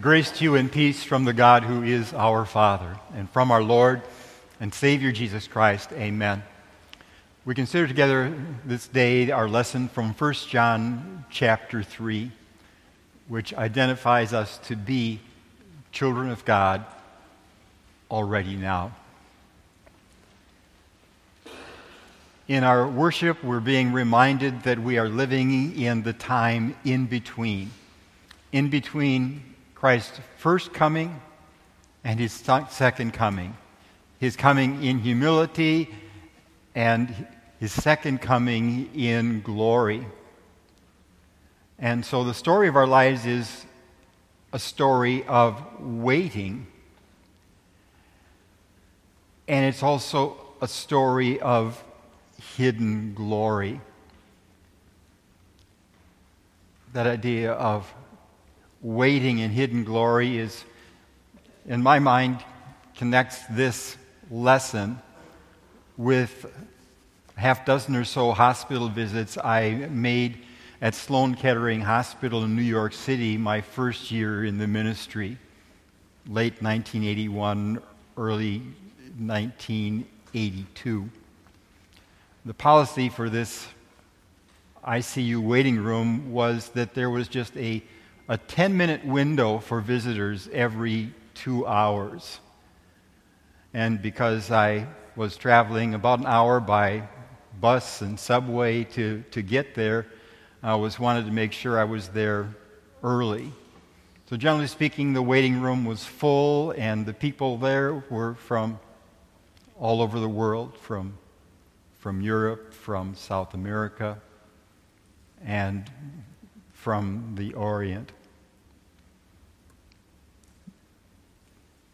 Grace to you and peace from the God who is our Father and from our Lord and Savior Jesus Christ. Amen. We consider together this day our lesson from 1 John chapter 3, which identifies us to be children of God already now. In our worship, we're being reminded that we are living in the time in between. In between Christ's first coming and his second coming. His coming in humility and his second coming in glory. And so the story of our lives is a story of waiting. And it's also a story of hidden glory. That idea of waiting in hidden glory is, in my mind, connects this lesson with half dozen or so hospital visits I made at Sloan Kettering Hospital in New York City my first year in the ministry, late 1981, early 1982. The policy for this ICU waiting room was that there was just a a 10 minute window for visitors every two hours. And because I was traveling about an hour by bus and subway to, to get there, I was wanted to make sure I was there early. So, generally speaking, the waiting room was full, and the people there were from all over the world from, from Europe, from South America, and from the Orient.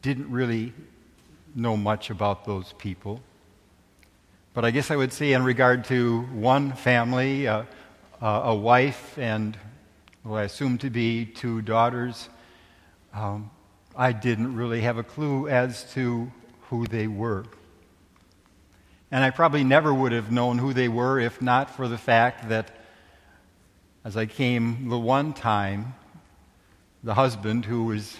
Didn't really know much about those people. But I guess I would say, in regard to one family, uh, uh, a wife and what I assume to be two daughters, um, I didn't really have a clue as to who they were. And I probably never would have known who they were if not for the fact that as I came the one time, the husband who was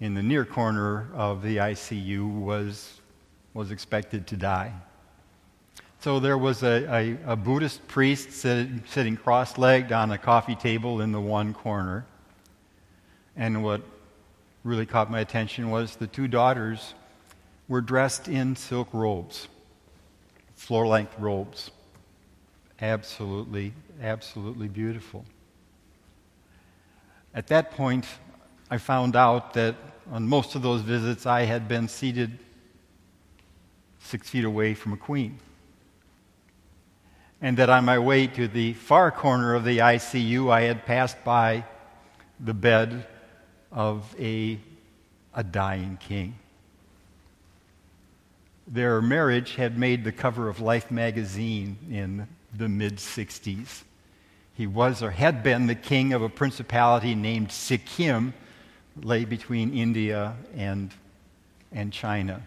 in the near corner of the ICU was, was expected to die. So there was a, a, a Buddhist priest sit, sitting cross legged on a coffee table in the one corner. And what really caught my attention was the two daughters were dressed in silk robes, floor length robes. Absolutely, absolutely beautiful. At that point, I found out that on most of those visits I had been seated six feet away from a queen. And that on my way to the far corner of the ICU, I had passed by the bed of a, a dying king. Their marriage had made the cover of Life magazine in the mid 60s. He was or had been the king of a principality named Sikkim lay between India and, and China.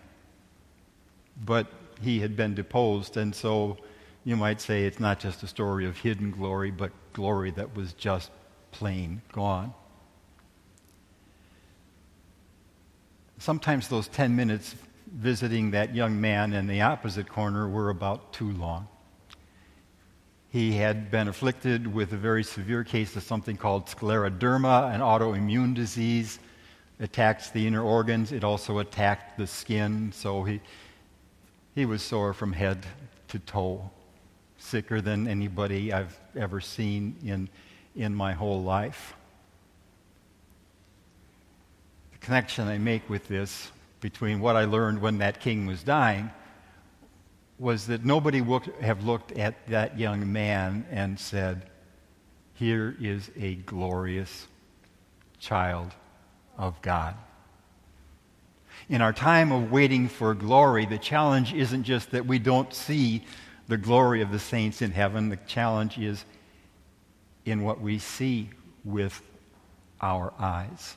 But he had been deposed, and so you might say it's not just a story of hidden glory, but glory that was just plain gone. Sometimes those 10 minutes visiting that young man in the opposite corner were about too long. He had been afflicted with a very severe case of something called scleroderma, an autoimmune disease. Attacks the inner organs. It also attacked the skin. So he, he was sore from head to toe, sicker than anybody I've ever seen in, in my whole life. The connection I make with this between what I learned when that king was dying was that nobody would have looked at that young man and said, Here is a glorious child of God. In our time of waiting for glory, the challenge isn't just that we don't see the glory of the saints in heaven, the challenge is in what we see with our eyes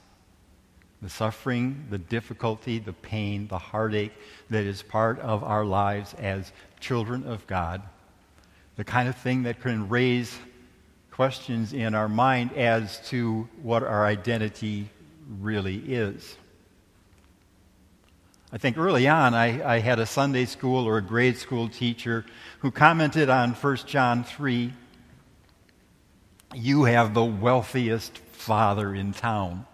the suffering, the difficulty, the pain, the heartache that is part of our lives as children of God, the kind of thing that can raise questions in our mind as to what our identity really is. I think early on I, I, had a Sunday school or a grade school teacher who commented on 1 John 3 You have the wealthiest father in town,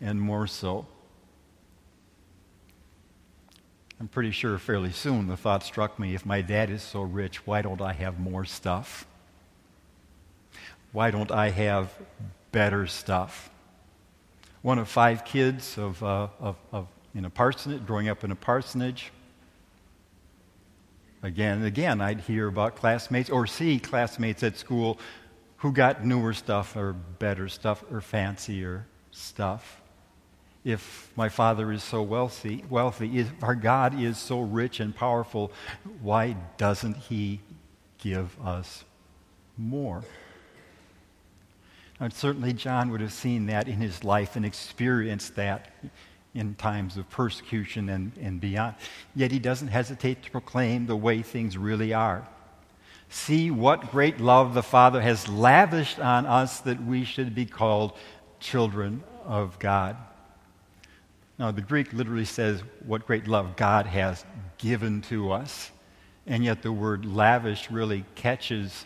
and more so. I'm pretty sure fairly soon the thought struck me if my dad is so rich, why don't I have more stuff? Why don't I have better stuff? One of five kids of, uh, of, of in a parsonage, growing up in a parsonage. Again and again, I'd hear about classmates or see classmates at school who got newer stuff or better stuff or fancier stuff. If my father is so wealthy, wealthy, if our God is so rich and powerful, why doesn't he give us more? And certainly John would have seen that in his life and experienced that in times of persecution and, and beyond. Yet he doesn't hesitate to proclaim the way things really are. See what great love the Father has lavished on us that we should be called children of God. Now, the Greek literally says what great love God has given to us. And yet, the word lavish really catches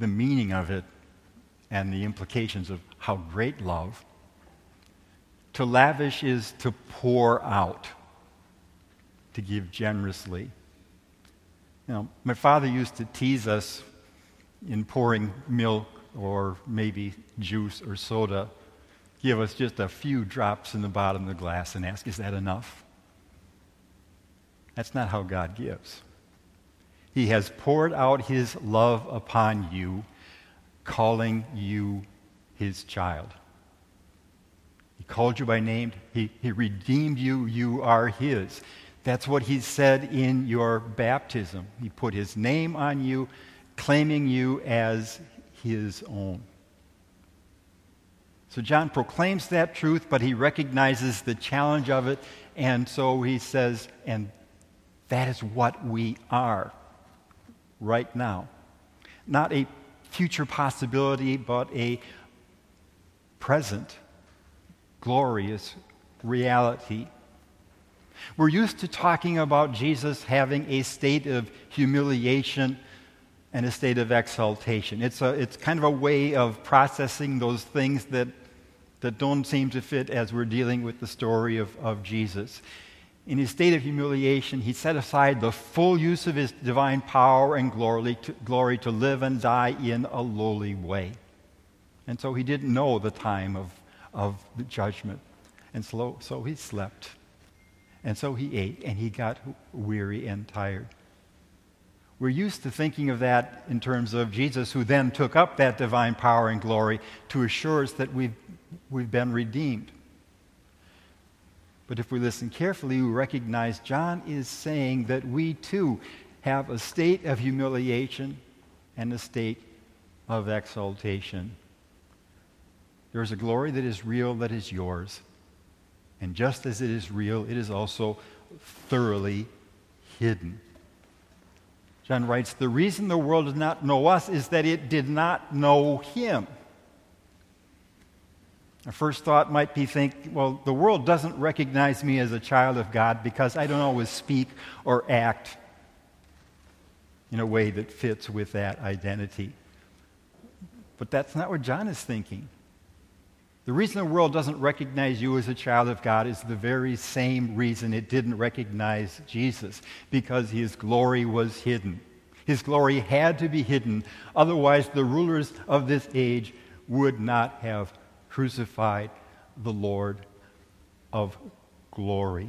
the meaning of it and the implications of how great love to lavish is to pour out, to give generously. You know, my father used to tease us in pouring milk or maybe juice or soda, give us just a few drops in the bottom of the glass and ask, Is that enough? That's not how God gives. He has poured out his love upon you, calling you his child. He called you by name. He, he redeemed you. You are His. That's what He said in your baptism. He put His name on you, claiming you as His own. So John proclaims that truth, but he recognizes the challenge of it, and so he says, and that is what we are right now. Not a future possibility, but a present glorious reality. We're used to talking about Jesus having a state of humiliation and a state of exaltation. It's, a, it's kind of a way of processing those things that, that don't seem to fit as we're dealing with the story of, of Jesus. In his state of humiliation, he set aside the full use of his divine power and glory to, glory to live and die in a lowly way. And so he didn't know the time of of the judgment. And so, so he slept. And so he ate, and he got weary and tired. We're used to thinking of that in terms of Jesus, who then took up that divine power and glory to assure us that we've, we've been redeemed. But if we listen carefully, we recognize John is saying that we too have a state of humiliation and a state of exaltation. There is a glory that is real that is yours. And just as it is real, it is also thoroughly hidden. John writes The reason the world does not know us is that it did not know him. Our first thought might be think, well, the world doesn't recognize me as a child of God because I don't always speak or act in a way that fits with that identity. But that's not what John is thinking. The reason the world doesn't recognize you as a child of God is the very same reason it didn't recognize Jesus, because his glory was hidden. His glory had to be hidden, otherwise, the rulers of this age would not have crucified the Lord of glory.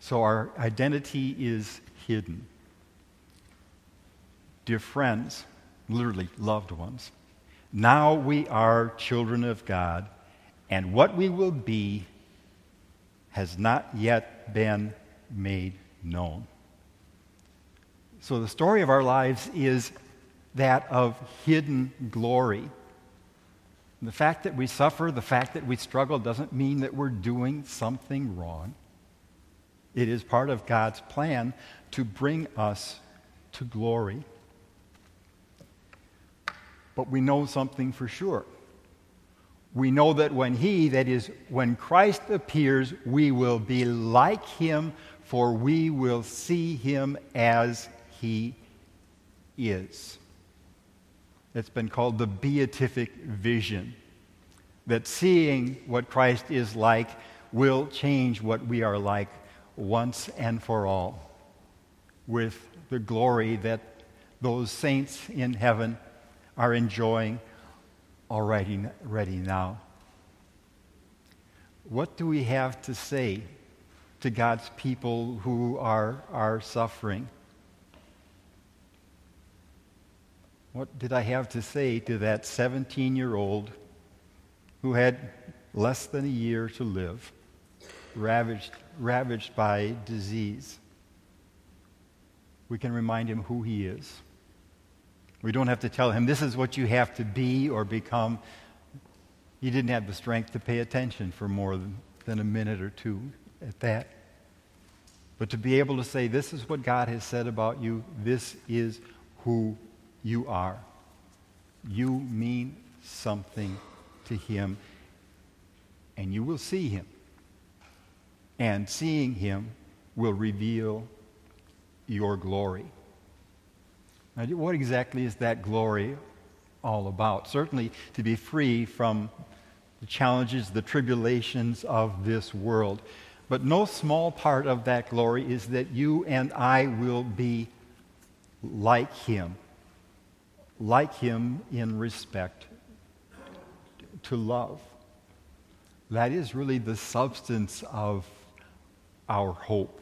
So our identity is hidden. Dear friends, literally loved ones, now we are children of God, and what we will be has not yet been made known. So the story of our lives is that of hidden glory. The fact that we suffer, the fact that we struggle, doesn't mean that we're doing something wrong. It is part of God's plan to bring us to glory. But we know something for sure. we know that when He, that is, when Christ appears, we will be like Him, for we will see Him as He is. It's been called the beatific vision. That seeing what Christ is like will change what we are like once and for all with the glory that those saints in heaven are enjoying already, already now. What do we have to say to God's people who are, are suffering? What did I have to say to that 17 year old who had less than a year to live, ravaged, ravaged by disease? We can remind him who he is. We don't have to tell him, this is what you have to be or become. He didn't have the strength to pay attention for more than, a minute or two at that. But to be able to say, this is what God has said about you, this is who you are. You mean something to Him, and you will see Him. And seeing Him will reveal your glory. Now, what exactly is that glory all about? Certainly to be free from the challenges, the tribulations of this world. But no small part of that glory is that you and I will be like Him like him in respect to love. That is really the substance of our hope.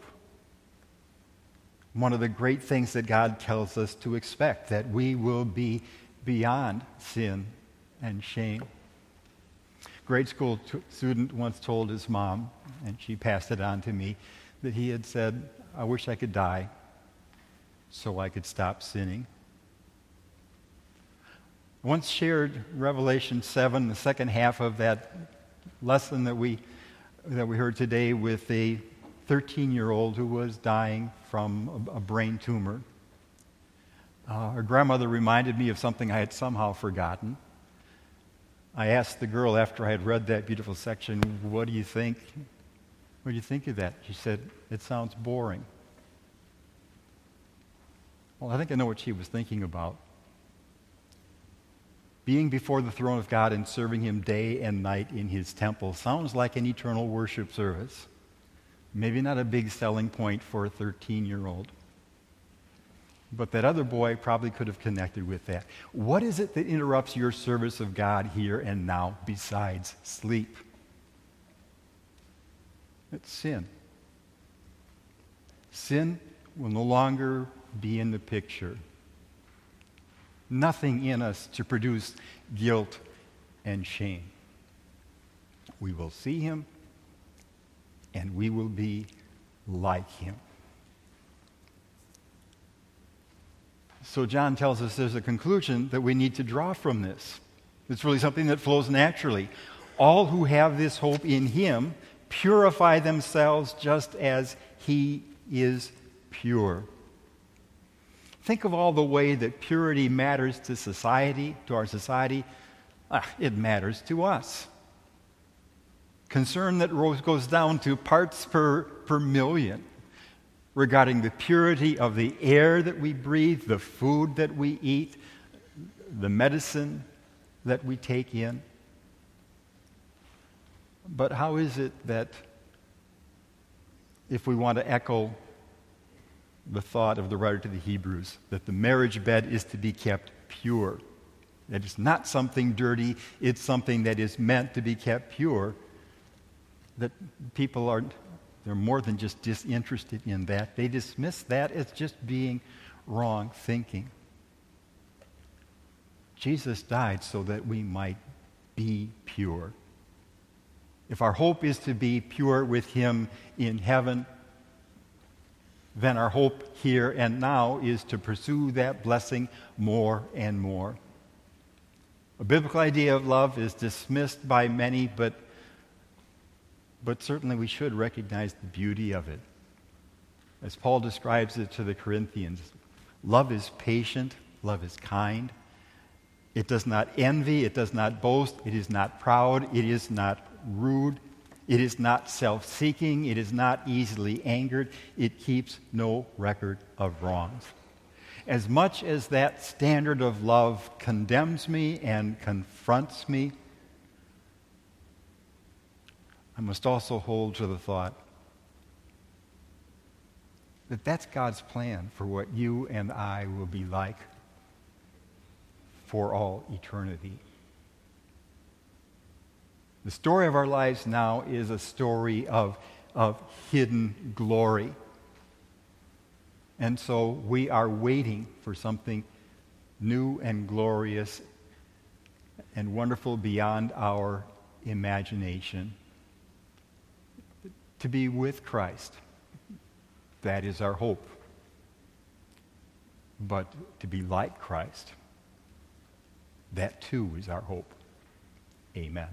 One of the great things that God tells us to expect, that we will be beyond sin and shame. Grade school t- student once told his mom, and she passed it on to me, that he had said, I wish I could die so I could stop sinning I once shared Revelation 7, the second half of that lesson that we, that we heard today, with a 13 year old who was dying from a, brain tumor. Uh, her grandmother reminded me of something I had somehow forgotten. I asked the girl after I had read that beautiful section, What do you think? What do you think of that? She said, It sounds boring. Well, I think I know what she was thinking about being before the throne of God and serving Him day and night in His temple sounds like an eternal worship service. Maybe not a big selling point for a 13 year old. But that other boy probably could have connected with that. What is it that interrupts your service of God here and now besides sleep? It's sin. Sin will no longer be in the picture nothing in us to produce guilt and shame. We will see him and we will be like him. So, John tells us there's a conclusion that we need to draw from this. It's really something that flows naturally. All who have this hope in him purify themselves just as he is pure. Think of all the way that purity matters to society, to our society. Ah, it matters to us. Concern that goes down to parts per, per million regarding the purity of the air that we breathe, the food that we eat, the medicine that we take in. But how is it that if we want to echo the thought of the writer to the Hebrews that the marriage bed is to be kept pure. That it's not something dirty, it's something that is meant to be kept pure. That people are they're more than just disinterested in that. They dismiss that as just being wrong thinking. Jesus died so that we might be pure. If our hope is to be pure with Him in heaven, then our hope here and now is to pursue that blessing more and more. A biblical idea of love is dismissed by many, but, but certainly we should recognize the beauty of it. As Paul describes it to the Corinthians, love is patient, love is kind, It does not envy, it does not boast, it is not proud, it is not rude, it is not self seeking, it is not easily angered, it keeps no record of wrongs. As much as that standard of love condemns me and confronts me, I must also hold to the thought that that's God's plan for what you and I will be like for all eternity. The story of our lives now is a story of, of hidden glory. And so we are waiting for something new and glorious and wonderful beyond our imagination to be with Christ. That is our hope. But to be like Christ, that too is our hope. Amen.